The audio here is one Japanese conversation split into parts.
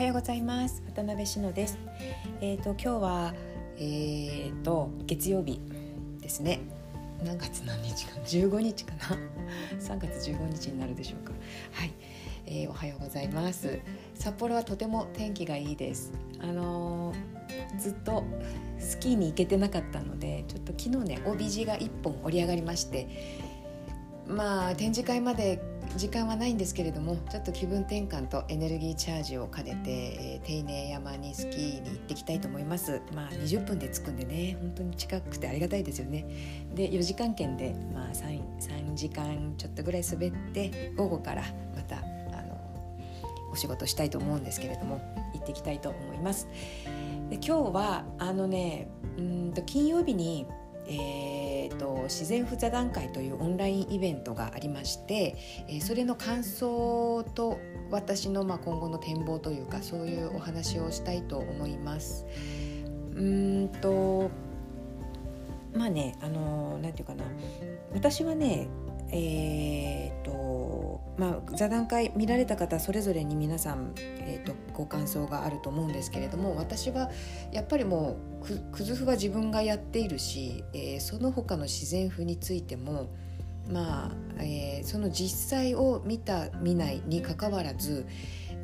はようございます。渡辺志乃です。えっ、ー、と今日はえっ、ー、と月曜日ですね。何月何日か15日かな？3月15日になるでしょうか。はい、えー、おはようございます。札幌はとても天気がいいです。あのずっとスキーに行けてなかったのでちょっと昨日ね帯地が1本折り上がりましてまあ展示会まで時間はないんですけれどもちょっと気分転換とエネルギーチャージを兼ねて、えー、手稲山にスキーに行ってきたいと思います。まあ20分で着くんでね本当に近くてありがたいですよね。で4時間券で、まあ3、3, 時間ちょっとぐらい滑って午後からまたあのお仕事したいと思うんですけれども行ってきたいと思います。で今日はあのねうんと金曜日にえーと、自然不座談会というオンラインイベントがありまして、えー、それの感想と私のまあ今後の展望というかそういうお話をしたいと思います。うんとまあねあのなんていうかな私はねえーとまあ、座談会見られた方それぞれに皆さん、えーと、ご感想があると思うんですけれども私はやっぱりもうくくずふは自分がやっているし、えー、その他の自然譜についてもまあ、えー、その実際を見た見ないにかかわらず、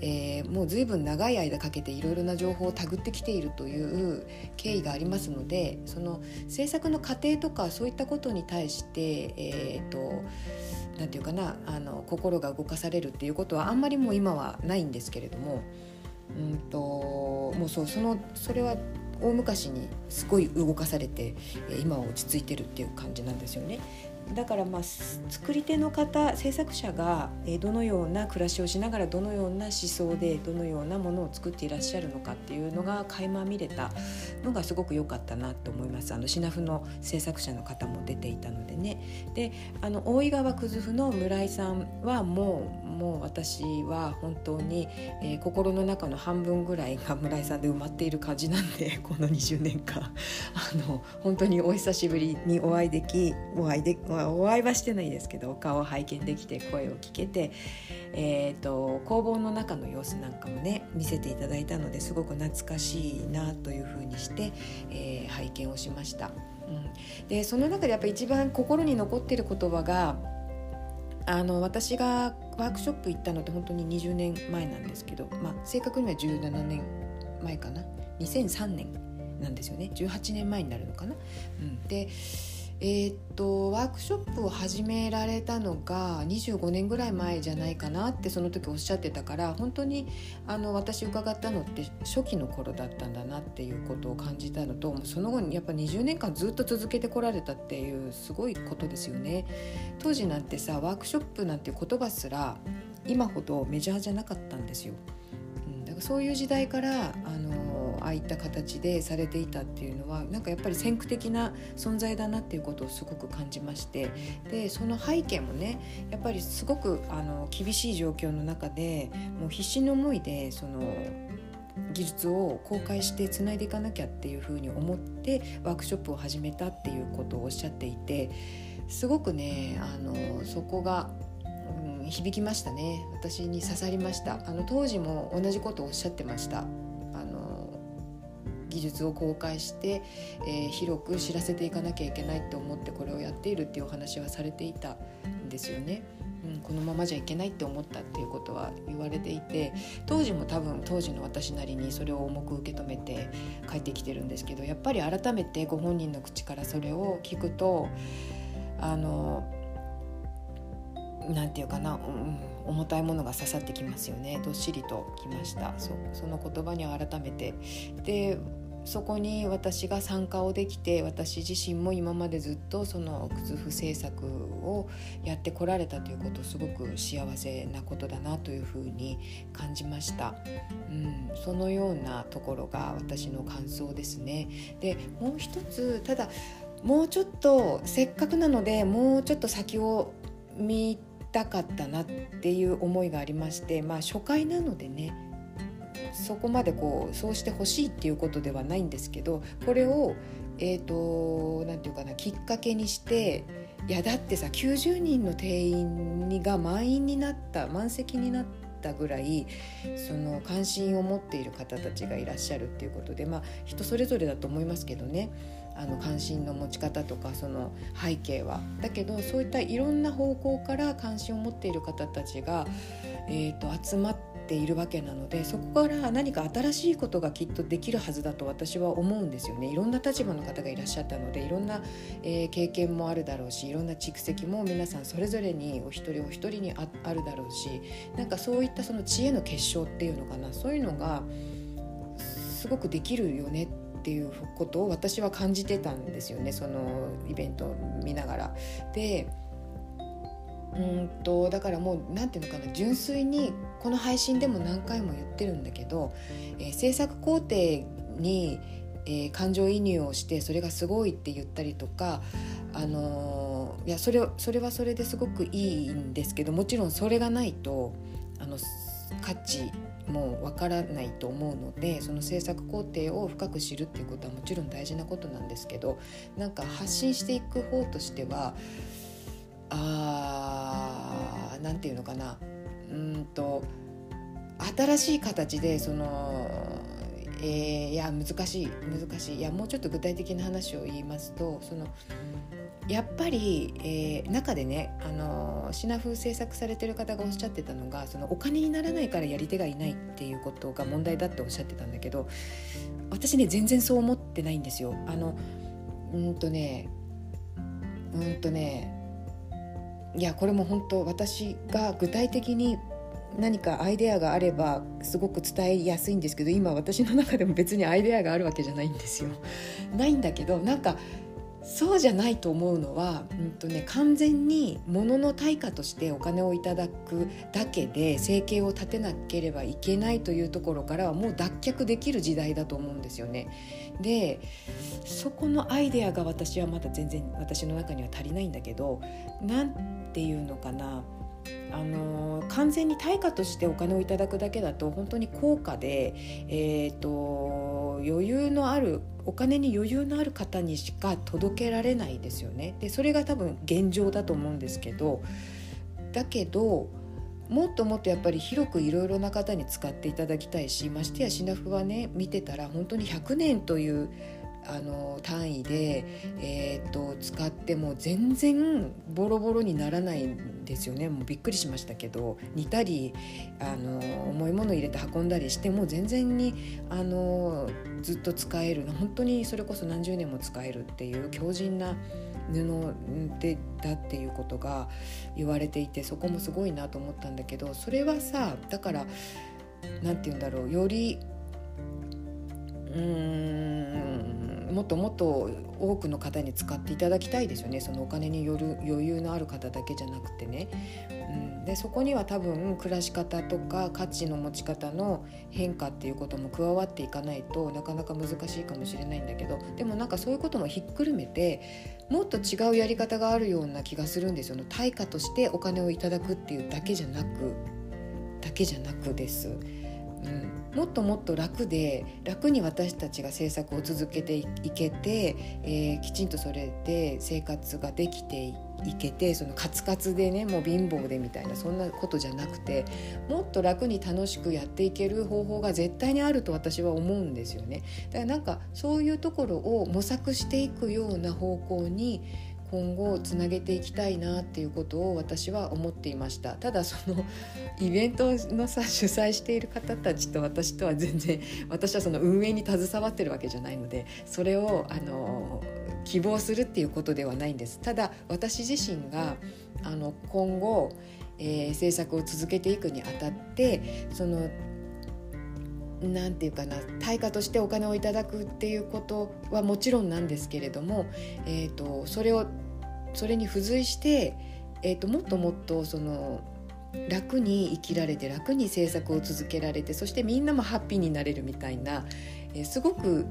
えー、もう随分長い間かけていろいろな情報を手繰ってきているという経緯がありますのでその制作の過程とかそういったことに対して、えーと、なていうかなあの心が動かされるっていうことはあんまりもう今はないんですけれども、うんともうそうそのそれは大昔にすごい動かされて今は落ち着いてるっていう感じなんですよね。だからまあ作り手の方制作者がどのような暮らしをしながらどのような思想でどのようなものを作っていらっしゃるのかっていうのが垣間見れたのがすごく良かったなと思います。あのシナフの制作者の方も出ていたのでね。であの大井川くずふの村井さんはもうもう私は本当に、えー、心の中の半分ぐらいが 村井さんで埋まっている感じなんでこの20年間。あの本当にお久しぶりにお会いできお会いでおお会いはしてないですけど顔を拝見できて声を聞けて、えーと、工房の中の様子なんかもね見せていただいたのですごく懐かしいなというふうにして、えー、拝見をしました。うん、でその中でやっぱ一番心に残っている言葉があの私がワークショップ行ったのって本当に20年前なんですけど、まあ、正確には17年前かな？2003年なんですよね18年前になるのかな？うん、でえー、っとワークショップを始められたのが25年ぐらい前じゃないかなってその時おっしゃってたから本当にあの私伺ったのって初期の頃だったんだなっていうことを感じたのとその後にやっぱ20年間ずっと続けてこられたっていうすごいことですよね。当時なんてさワークショップなんて言葉すら今ほどメジャーじゃなかったんですよ。うん、だからそういう時代からあのああいった形でされていたっていうのはなんかやっぱり先駆的な存在だなっていうことをすごく感じましてでその背景もねやっぱりすごくあの厳しい状況の中でもう必死の思いでその技術を公開してつないでいかなきゃっていうふうに思ってワークショップを始めたっていうことをおっしゃっていてすごくねあのそこが響きましたね。私に刺さりました。あの当時も同じことをおっしゃってました。技術を公開して、えー、広く知らせていかなきゃいけないって思ってこれをやっているっていうお話はされていたんですよね。うん、このままじゃいけないって思ったっていうことは言われていて当時も多分当時の私なりにそれを重く受け止めて帰ってきてるんですけどやっぱり改めてご本人の口からそれを聞くとあのなんていうかな、うん、重たいものが刺さってきますよね。どっしりときました。そその言葉には改めて。でそこに私が参加をできて私自身も今までずっとその靴譜制作をやってこられたということすごく幸せなことだなというふうに感じました、うん、そのようなところが私の感想ですね。でもう一つただもうちょっとせっかくなのでもうちょっと先を見たかったなっていう思いがありましてまあ初回なのでねそこまでこうそうしてほしいっていうことではないんですけどこれをえーと、なていうかなきっかけにしていやだってさ90人の定員が満員になった満席になったぐらいその関心を持っている方たちがいらっしゃるっていうことでまあ人それぞれだと思いますけどねあの関心の持ち方とかその背景は。だけどそういったいろんな方向から関心を持っている方たちが、えーと、集まってているわけなのでそこから何か新しいことがきっとできるはずだと私は思うんですよね。いろんな立場の方がいらっしゃったのでいろんな、えー、経験もあるだろうしいろんな蓄積も皆さんそれぞれにお一人お一人にああるだろうしなんかそういったその知恵の結晶っていうのかなそういうのがすごくできるよねってっていうことを私は感じてたんですよねそのイベントを見ながら。でうんとだからもう何て言うのかな純粋にこの配信でも何回も言ってるんだけど、えー、制作工程に、えー、感情移入をしてそれがすごいって言ったりとか、あのー、いやそれそれはそれですごくいいんですけどもちろんそれがないとあの価値もわからないと思うのでその制作工程を深く知るっていうことはもちろん大事なことなんですけどなんか発信していく方としてはあ何て言うのかな。うんと新しい形でそのえー、いや難しい難しいいやもうちょっと具体的な話を言いますとそのやっぱり、えー、中でね、あのシナ風制作されてる方がおっしゃってたのがそのお金にならないからやり手がいないっていうことが問題だっておっしゃってたんだけど私ね全然そう思ってないんですよ。あのうんとねうんとねいやこれも本当私が具体的に何かアイデアがあればすごく伝えやすいんですけど今私の中でも別にアイデアがあるわけじゃないんですよ。ないんだけどなんかそうじゃないと思うのは、うんとね、完全に物の対価としてお金をいただくだけで生計を立てなければいけないというところからはもう脱却できる時代だと思うんですよね。でそこのアイデアが私はまだ全然私の中には足りないんだけど何て言うのかなあの完全に対価としてお金をいただくだけだと本当に高価で、えーと、余裕のあるお金に余裕のある方にしか届けられないですよね。でそれが多分現状だと思うんですけどだけどもっともっとやっぱり広くいろいろな方に使っていただきたいしましてやシナフはね見てたら本当に100年というあの単位で、えーと、使っても全然ボロボロにならないんですよね。もうびっくりしましたけど煮たりあの重いもの入れて運んだりしても全然にあのずっと使える。本当にそれこそ何十年も使えるっていう強靭な布でだっていうことが言われていてそこもすごいなと思ったんだけどそれはさだから何て言うんだろうよりうーんもっともっと多くの方に使っていただきたいですよね。そのお金による余裕のある方だけじゃなくてね。うん、でそこには多分暮らし方とか価値の持ち方の変化っていうことも加わっていかないとなかなか難しいかもしれないんだけど。でもなんかそういうこともひっくるめてもっと違うやり方があるような気がするんですよ対価としてお金をいただくっていうだけじゃなくだけじゃなくです。うん、もっともっと楽で楽に私たちが制作を続けていけて、えー、きちんとそれで生活ができていけてそのカツカツでねもう貧乏でみたいなそんなことじゃなくてもっと楽に楽しくやっていける方法が絶対にあると私は思うんですよね。だからなんかそういうところを模索していくような方向に今後つなげていきたいなっていうことを私は思っていました。ただその イベントのさ主催している方たちと私とは全然 私はその運営に携わってるわけじゃないのでそれをあの希望するっていうことではないんです。ただ私自身があの今後、えー、制作を続けていくにあたってそのなんていうかな対価としてお金をいただくっていうことはもちろんなんですけれども、えーと、それをそれに付随して、えーと、もっともっとその楽に生きられて楽に制作を続けられてそしてみんなもハッピーになれるみたいな、えー、すごく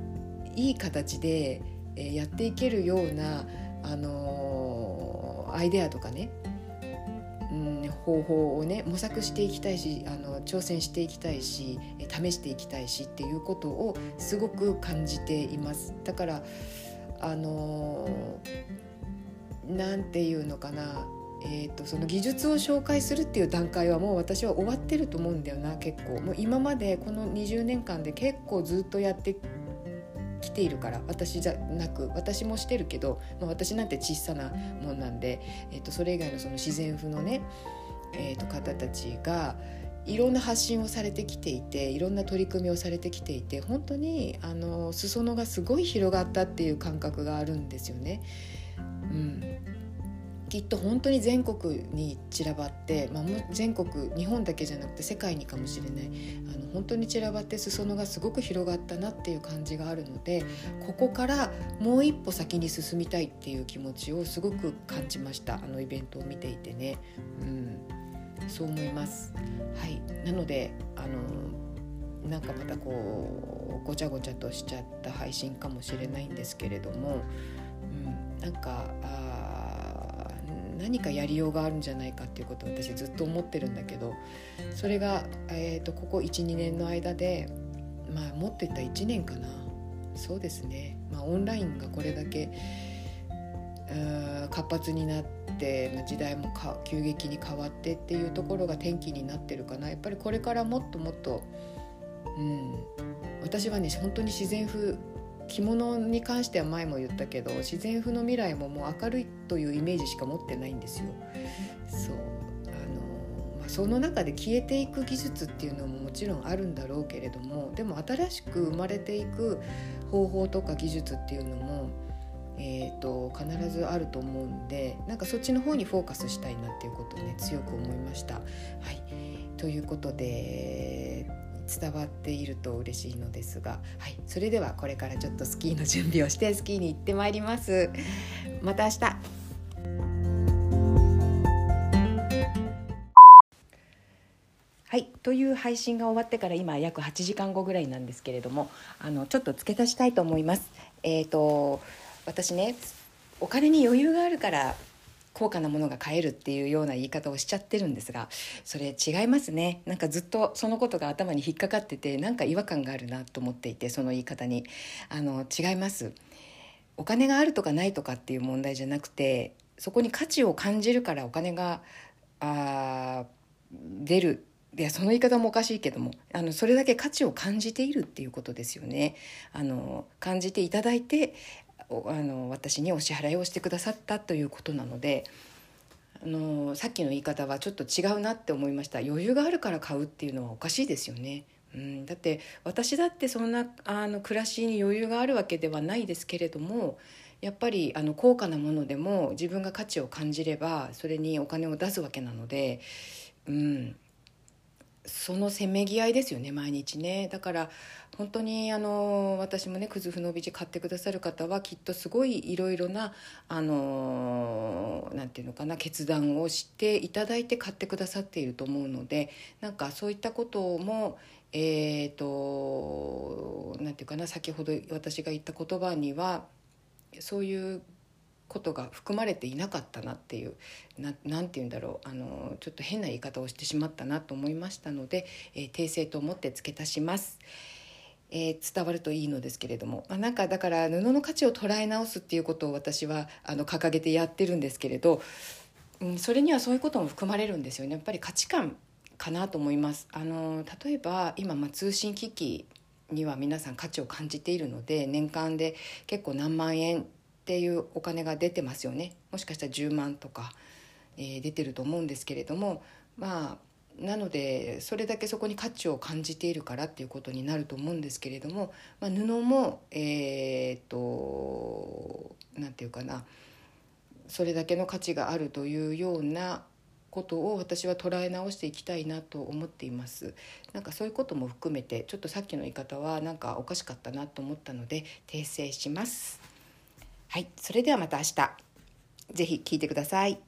いい形で、えー、やっていけるような、あのー、アイデアとかねうん、方法をね模索していきたいしあの挑戦していきたいし試していきたいしっていうことをすごく感じています。だからあのなんていうのかなえーと、その技術を紹介するっていう段階はもう私は終わってると思うんだよな結構もう今までこの20年間で結構ずっとやって来ているから私じゃなく私もしてるけど、まあ、私なんて小さなもんなんで、えーと、それ以外のその自然風のね、えーと方たちがいろんな発信をされてきていていろんな取り組みをされてきていて本当にあの裾野がすごい広がったっていう感覚があるんですよね。うん、きっと本当に全国に散らばって、まあ、全国日本だけじゃなくて世界にかもしれないあの本当に散らばって裾野がすごく広がったなっていう感じがあるのでここからもう一歩先に進みたいっていう気持ちをすごく感じましたあのイベントを見ていてね。うんそう思います。はい、なのであのなんかまたこうごちゃごちゃとしちゃった配信かもしれないんですけれども、うん、なんかあ何かやりようがあるんじゃないかっていうことを私ずっと思ってるんだけどそれが、えーと、ここ12年の間でまあもっと言った1年かな。そうですね、まあ、オンラインがこれだけ活発になってって時代もか急激に変わってっていうところが転機になってるかな。やっぱりこれからもっともっと、うん、私はね本当に自然風着物に関しては前も言ったけど自然風の未来ももう明るいというイメージしか持ってないんですよ。そうあの、まあ、その中で消えていく技術っていうのももちろんあるんだろうけれどもでも新しく生まれていく方法とか技術っていうのもえーと、必ずあると思うんでなんかそっちの方にフォーカスしたいなっていうことをね強く思いました。はい、ということで伝わっていると嬉しいのですが、はい、それではこれからちょっとスキーの準備をしてスキーに行ってまいります。また明日はい、という配信が終わってから今約8時間後ぐらいなんですけれどもあのちょっと付け足したいと思います。えーと私ねお金に余裕があるから高価なものが買えるっていうような言い方をしちゃってるんですがそれ違いますね。なんかずっとそのことが頭に引っかかっててなんか違和感があるなと思っていてその言い方に。あの違います。お金があるとかないとかっていう問題じゃなくてそこに価値を感じるからお金があ出る。いやその言い方もおかしいけどもあのそれだけ価値を感じているっていうことですよね。あの感じていただいてあの私にお支払いをしてくださったということなのであのさっきの言い方はちょっと違うなって思いました。余裕があるから買うっていうのはおかしいですよね。うん、だって私だってそんなあの暮らしに余裕があるわけではないですけれどもやっぱりあの高価なものでも自分が価値を感じればそれにお金を出すわけなので、うん、そのせめぎ合いですよね毎日ね。だから本当にあの私もねクズフノビジ買ってくださる方はきっとすごいいろいろなあのなんていうのかな決断をしていただいて買ってくださっていると思うのでなんかそういったこともえっ、ー、となんていうかな先ほど私が言った言葉にはそういうことが含まれていなかったなっていう何て言うんだろうあのちょっと変な言い方をしてしまったなと思いましたので、えー、訂正と思って付け足します。えー、伝わるといいのですけれども、まあ、なんかだから布の価値を捉え直すっていうことを私はあの掲げてやってるんですけれど、うん、それにはそういうことも含まれるんですよねやっぱり価値観かなと思いますあの例えば今、まあ、通信機器には皆さん価値を感じているので年間で結構何万円っていうお金が出てますよね。もしかしたら10万とか、えー、出てると思うんですけれどもまあなのでそれだけそこに価値を感じているからっていうことになると思うんですけれども、まあ、布もえー、っと何て言うかなそれだけの価値があるというようなことを私は捉え直していきたいなと思っています。なんかそういうことも含めてちょっとさっきの言い方はなんかおかしかったなと思ったので訂正します。はいそれではまた明日。是非聴いてください。